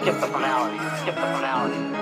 Skip the formality. Skip the formality.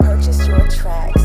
Purchase your tracks